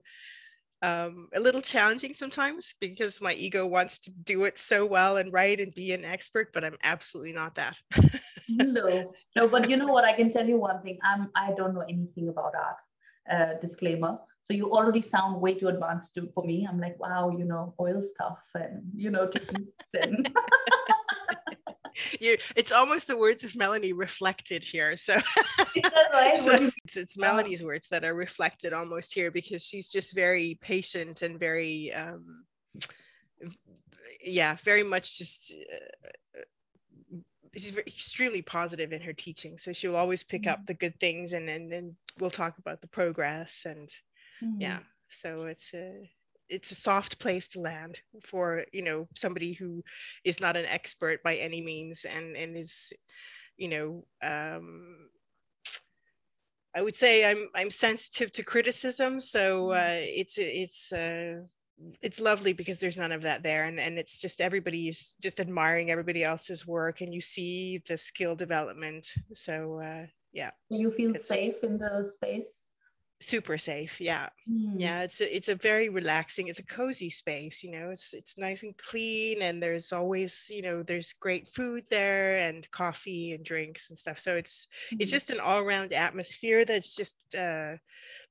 um a little challenging sometimes because my ego wants to do it so well and right and be an expert but i'm absolutely not that no, no, but you know what? I can tell you one thing. I'm I don't know anything about art. Uh, disclaimer. So you already sound way too advanced to, for me. I'm like, wow, you know, oil stuff and you know techniques and you it's almost the words of melanie reflected here so right? So What do you- it's, it's Melanie's words that are reflected almost here because she's just very patient and very, um, yeah, very much just. Uh, she's extremely positive in her teaching, so she'll always pick up the good things, and and then we'll talk about the progress, and Hmm. yeah, so it's a it's a soft place to land for you know somebody who is not an expert by any means, and and is, you know, um, I would say I'm I'm sensitive to criticism, so uh, it's it's uh, it's lovely because there's none of that there, and and it's just everybody's just admiring everybody else's work, and you see the skill development. So uh, yeah, you feel safe in the space? Super safe. Yeah, Hmm. yeah. It's a, it's a very relaxing. It's a cozy space. You know, it's it's nice and clean, and there's always you know there's great food there and coffee and drinks and stuff. So it's it's Hmm. just an all-around atmosphere that's just uh,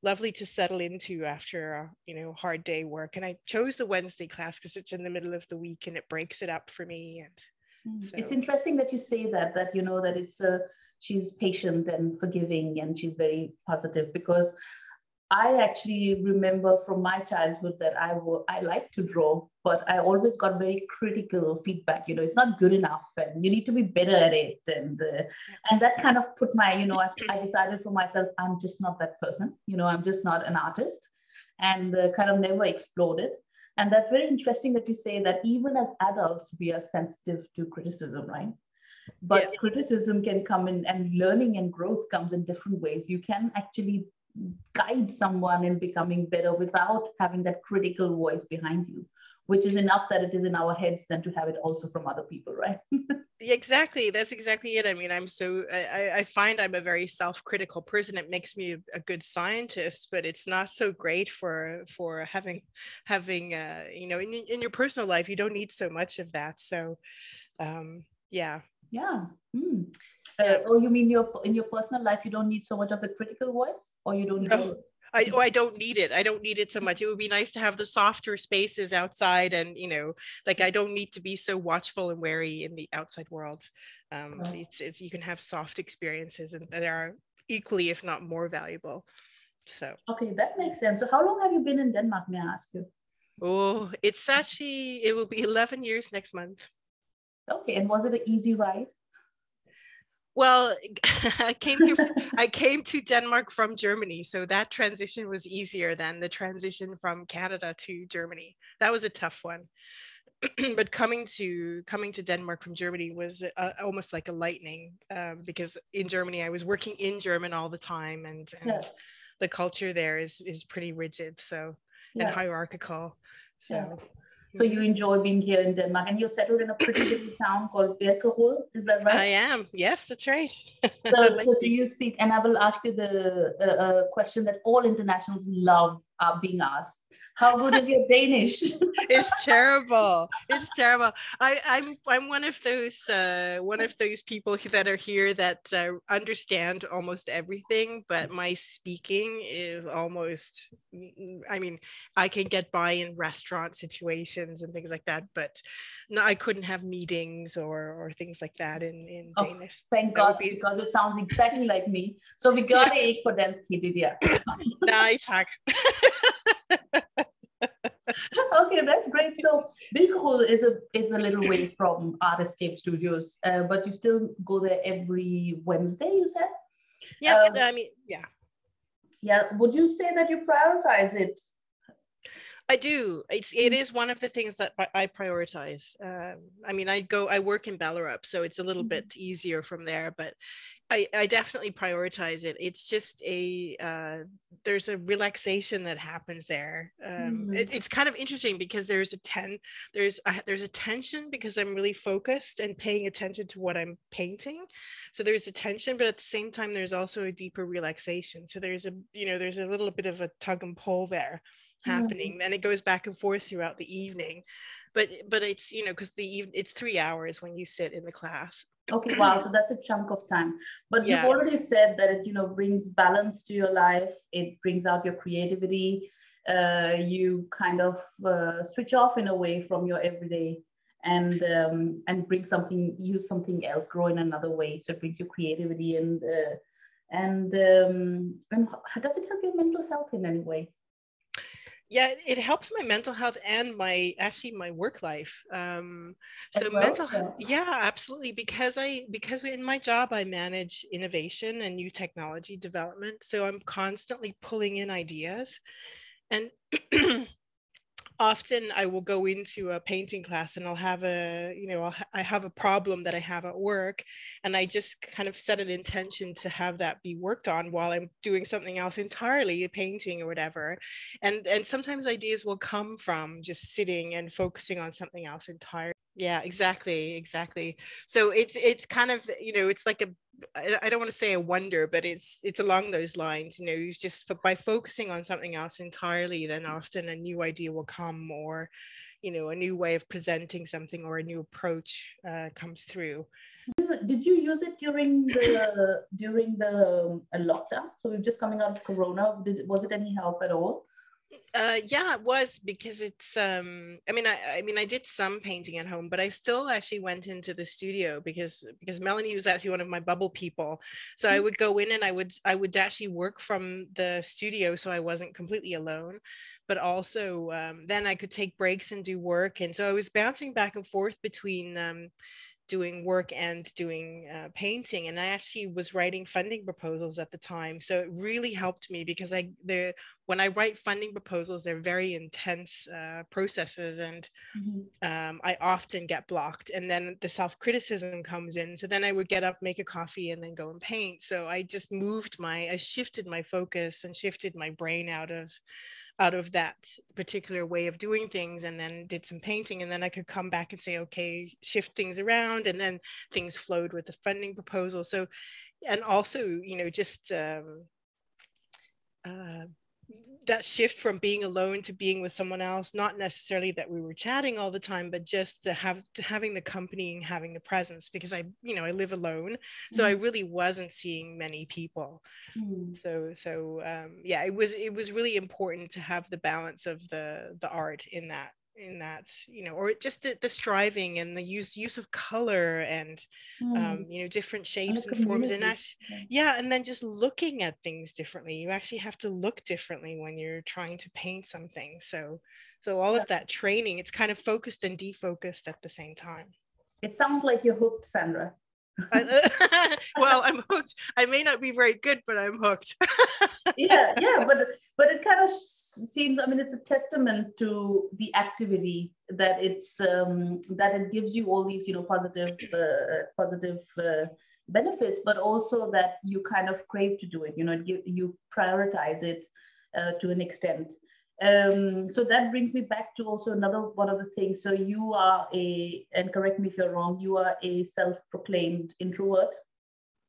lovely to settle into after a you know hard day work and i chose the wednesday class because it's in the middle of the week and it breaks it up for me and Mm. It's interesting that you say that, that you know that it's a she's patient and forgiving and she's very positive because I actually remember from my childhood that I I like to draw, but I always got very critical feedback. You know, it's not good enough, and you need to be better at it, and uh, and that kind of put my you know I, I decided for myself I'm just not that person. You know, I'm just not an artist, and uh, kind of never explored it. And that's very interesting that you say that even as adults, we are sensitive to criticism, right? But Yeah. criticism can come in, and learning and growth comes in different ways. You can actually guide someone in becoming better without having that critical voice behind you, which is enough that it is in our heads than to have it also from other people, right? Exactly. That's exactly it. I mean i'm so i, I- find i'm a very self-critical person. It makes me a, a good scientist but it's not so great for for having having uh you know in, in your personal life you don't need so much of that. So um yeah Yeah. Yeah. Uh, oh, you mean your in your personal life you don't need so much of the critical voice, or you don't No. I, oh, I don't need it. I don't need it so much. It would be nice to have the softer spaces outside, and you know, like I don't need to be so watchful and wary in the outside world. Um, Right. it's, it's you can have soft experiences, and they are equally, if not more, valuable. So, Okay, that makes sense. So, how long have you been in Denmark? May I ask you? oh, it's actually it will be eleven years next month. Okay, and was it an easy ride? Well, I came here. I came to Denmark from Germany, so that transition was easier than the transition from Canada to Germany. That was a tough one. but coming to coming to Denmark from Germany was uh, almost like a lightning um, because in Germany I was working in German all the time, and, and Yeah. the culture there is is pretty rigid, so and hierarchical. So Yeah. So you enjoy being here in Denmark, and you're settled in a pretty little town called Birkerød. Is that right? I am. Yes, that's right. So, so do you speak? And I will ask you the uh, uh, question that all internationals love uh, being asked. How good is your Danish? it's terrible. It's terrible. I, I'm I'm one of those uh, one of those people that are here that uh, understand almost everything, but my speaking is almost. I mean, I can get by in restaurant situations and things like that, but no, I couldn't have meetings or or things like that in in Oh. Danish. Thank That God, be- because it sounds exactly like me. So vi gør det ikke på dansk, Didier. Nej, tak. okay, that's great. So Birkerød is a is a little way from Art Escape Studios, uh, but you still go there every Wednesday. You said, Yeah, Um, I mean, yeah. yeah. Would you say that you prioritize it? I do. It's it is one of the things that I- prioritize. Um, I mean, I go, I work in Ballerup, so it's a little Mhm. bit easier from there. But I, I definitely prioritize it. It's just a uh, there's a relaxation that happens there. Um, Mhm. it- it's kind of interesting because there's a ten there's a, there's a tension because I'm really focused and paying attention to what I'm painting. So there's a tension, but at the same time, there's also a deeper relaxation. So there's a you know there's a little bit of a tug and pull there Mhm. happening and it goes back and forth throughout the evening but but it's you know because the it's three hours when you sit in the class Okay, wow. So that's a chunk of time. But Yeah. you've already said that it, you know, brings balance to your life. It brings out your creativity. Uh, you kind of uh, switch off in a way from your everyday and um, and bring something, use something else, grow in another way. So it brings you creativity and uh, and um, and does it help your mental health in any way? Yeah it- helps my mental health and my actually my work life um so well? mental Yeah. health yeah absolutely because i because in my job i manage innovation and new technology development so i'm constantly pulling in ideas and often i will go into a painting class and i'll have a you know I'll ha- i have a problem that i have at work and i just kind of set an intention to have that be worked on while i'm doing something else entirely painting or whatever. And and sometimes ideas will come from just sitting and focusing on something else entirely yeah exactly exactly so it's it's kind of you know it's like a i don't want to say a wonder, but it's it's along those lines. You know, you just by focusing on something else entirely, then often a new idea will come, or you know, a new way of presenting something or a new approach uh, comes through. Did you use it during the during the um, lockdown? So we're just coming out of Corona. Did, was it any help at all? Uh, yeah, it was because it's. Um, I mean, I, I mean, I did some painting at home, but I still actually went into the studio because because Melanie was actually one of my bubble people. So I would go in and I would I would actually work from the studio, so I wasn't completely alone. But also, um, then I could take breaks and do work, and so I was bouncing back and forth between. Um, doing work and doing uh, painting and i actually was writing funding proposals at the time so it really helped me because i the when i write funding proposals they're very intense uh, processes and um, i often get blocked and then the self-criticism comes in so then i would get up make a coffee and then go and paint so i just moved my i shifted my focus and shifted my brain out of out of that particular way of doing things and then did some painting and then i could come back and say okay shift things around and then things flowed with the funding proposal. So and also you know just um, uh, that shift from being alone to being with someone else not necessarily that we were chatting all the time but just to have to having the company and having the presence because i you know i live alone so i really wasn't seeing many people. Mm. so so um yeah it was it was really important to have the balance of the the art in that in that you know or just the, the striving and the use use of color and Mm. um you know different shapes and forms and actually Yeah. yeah and then just looking at things differently you actually have to look differently when you're trying to paint something so so all of that training it's kind of focused and defocused at the same time It sounds like you're hooked, Sandra. Well i'm hooked i may not be very good but i'm hooked yeah, yeah, but but it kind of seems. I mean, it's a testament to the activity that it's um, that it gives you all these, you know, positive uh, positive uh, benefits, but also that you kind of crave to do it. You know, it give, you prioritize it uh, to an extent. Um, so that brings me back to also another one of the things. So you are a, and correct me if you're wrong, you are a self-proclaimed introvert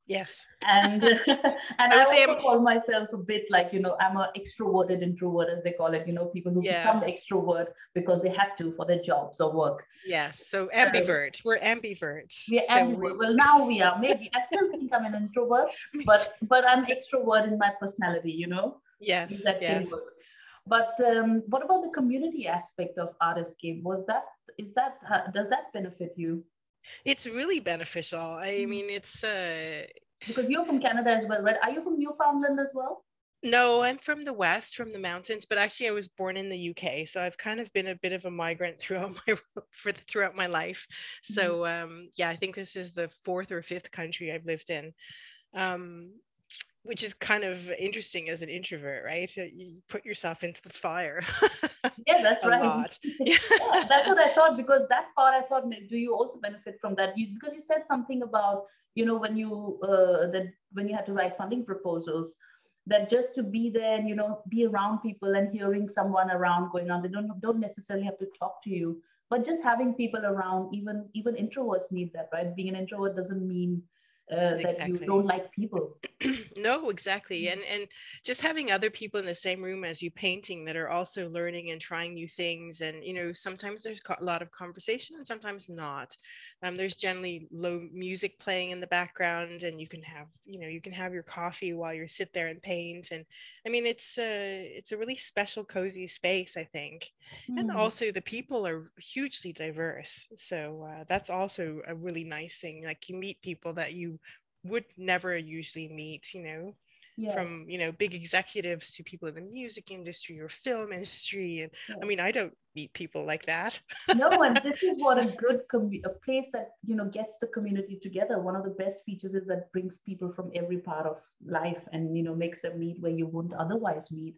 yes and and I I, also call myself a bit like you know I'm a extroverted introvert as they call it. You know, people who Yeah. become extrovert because they have to for their jobs or work. yes so ambivert we're ambiverts We are So ambivert. Well, now we are. Maybe I still think I'm an introvert, but but I'm extrovert in my personality. You know, yes if that can yes work. But um, what about the community aspect of Art Escape? Was that is that uh, does that benefit you? it's really beneficial i Mm. mean it's uh Because you're from Canada as well, right? Are you from Newfoundland as well? no i'm from the west from the mountains but actually i was born in the uk so i've kind of been a bit of a migrant throughout my for the, throughout my life so um yeah i think this is the fourth or fifth country i've lived in um which is kind of interesting as an introvert, right? You put yourself into the fire. yeah, that's right. yeah, that's what I thought because that part I thought, do you also benefit from that? You, because you said something about, you know, when you uh, that when you had to write funding proposals, that just to be there and you know be around people and hearing someone around going on, they don't don't necessarily have to talk to you, but just having people around. Even even introverts need that, right? Being an introvert doesn't mean uh, exactly. that you don't like people no exactly mm. and and just having other people in the same room as you painting that are also learning and trying new things and you know sometimes there's a lot of conversation and sometimes not um, there's generally low music playing in the background and you can have you know you can have your coffee while you sit there and paint and i mean it's a it's a really special cozy space i think mm. and also the people are hugely diverse so uh, that's also a really nice thing like you meet people that you would never usually meet you know yeah. from you know big executives to people in the music industry or film industry. And yeah. i mean i don't meet people like that. No and this is what a good com- a place that you know gets the community together. One of the best features is that brings people from every part of life and you know makes them meet where you wouldn't otherwise meet.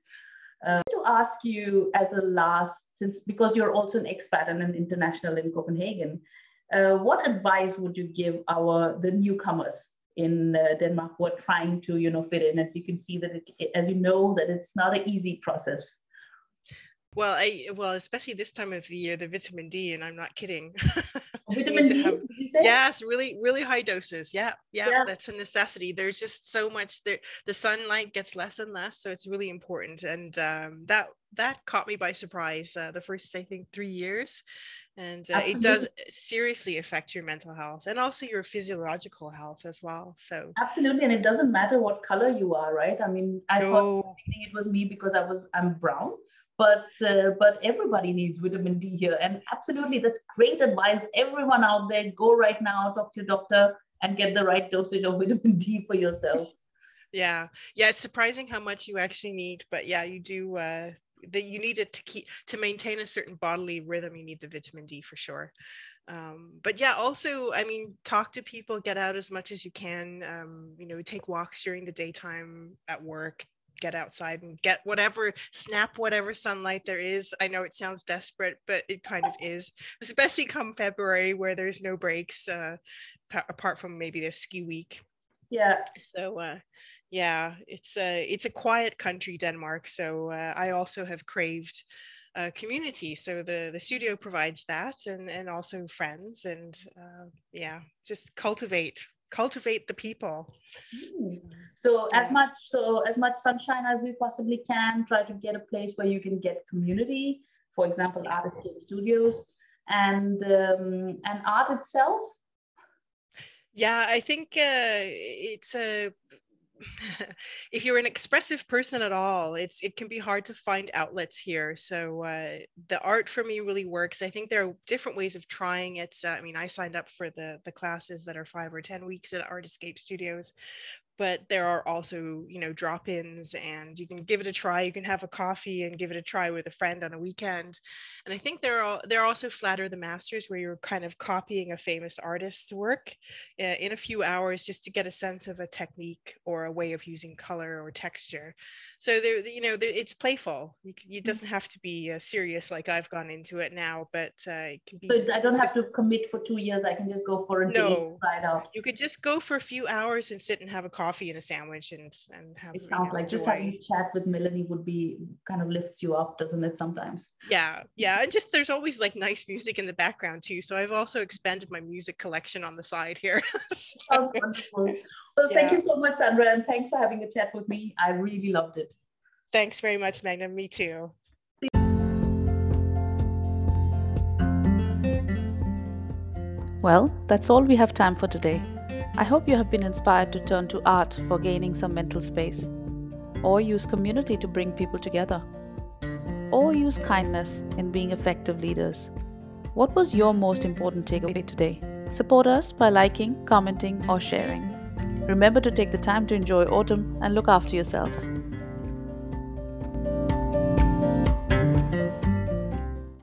Uh, to ask you as a last since because you're also an expat and an international in copenhagen uh, what advice would you give our the newcomers in uh, Denmark were trying to, you know, fit in. As you can see that, it, as you know, that it's not an easy process. Well, I well, especially this time of the year, the vitamin D, and I'm not kidding. vitamin D, have, yes, really, really high doses. Yeah, yeah, yeah, that's a necessity. There's just so much there. The sunlight gets less and less, so it's really important. And um, that that caught me by surprise. Uh, the first, I think, three years, and uh, it does seriously affect your mental health and also your physiological health as well so. Absolutely and it doesn't matter what color you are right? I mean i no. thought it was me because i was i'm brown but uh, but everybody needs vitamin d here and absolutely that's great advice. Everyone out there go right now talk to your doctor and get the right dosage of vitamin d for yourself. Yeah. Yeah it's surprising how much you actually need but yeah you do uh that you need it to keep to maintain a certain bodily rhythm you need the vitamin d for sure. Um, but yeah also i mean talk to people get out as much as you can. Um, you know take walks during the daytime at work get outside and get whatever snap whatever sunlight there is. I know it sounds desperate but it kind of is especially come february where there's no breaks uh, apart from maybe the ski week. Yeah. So uh, yeah it's a it's a quiet country denmark so uh, i also have craved uh, community so the the studio provides that and and also friends and uh, yeah just cultivate cultivate the people. Mm. so as much so as much sunshine as we possibly can try to get a place where you can get community for example art escape studios and um, and art itself? Yeah i think uh, it's a if you're an expressive person at all it's it can be hard to find outlets here. So uh, the art for me really works. I think there are different ways of trying it. Uh, i mean i signed up for the the classes that are five or ten weeks at art escape studios but there are also you know drop-ins and you can give it a try you can have a coffee and give it a try with a friend on a weekend and i think there are there are also flatter the masters where you're kind of copying a famous artist's work uh, in a few hours just to get a sense of a technique or a way of using color or texture so there you know there, it's playful. You, it mm. doesn't have to be uh, serious like i've gone into it now but uh, it can be so i don't have to commit for two years. I can just go for a no, day out. You could just go for a few hours and sit and have a coffee and a sandwich and and have it sounds know, like enjoy. just having a chat with melanie would be kind of lifts you up doesn't it sometimes? Yeah yeah and just there's always like nice music in the background too so i've also expanded my music collection on the side here. So, wonderful well, yeah. thank you so much, Sandra, and thanks for having a chat with me. I really loved it. Thanks very much, Magna. Me too. Well, that's all we have time for today. I hope you have been inspired to turn to art for gaining some mental space, or use community to bring people together, or use kindness in being effective leaders. What was your most important takeaway today? Support us by liking, commenting, or sharing. Remember to take the time to enjoy autumn and look after yourself.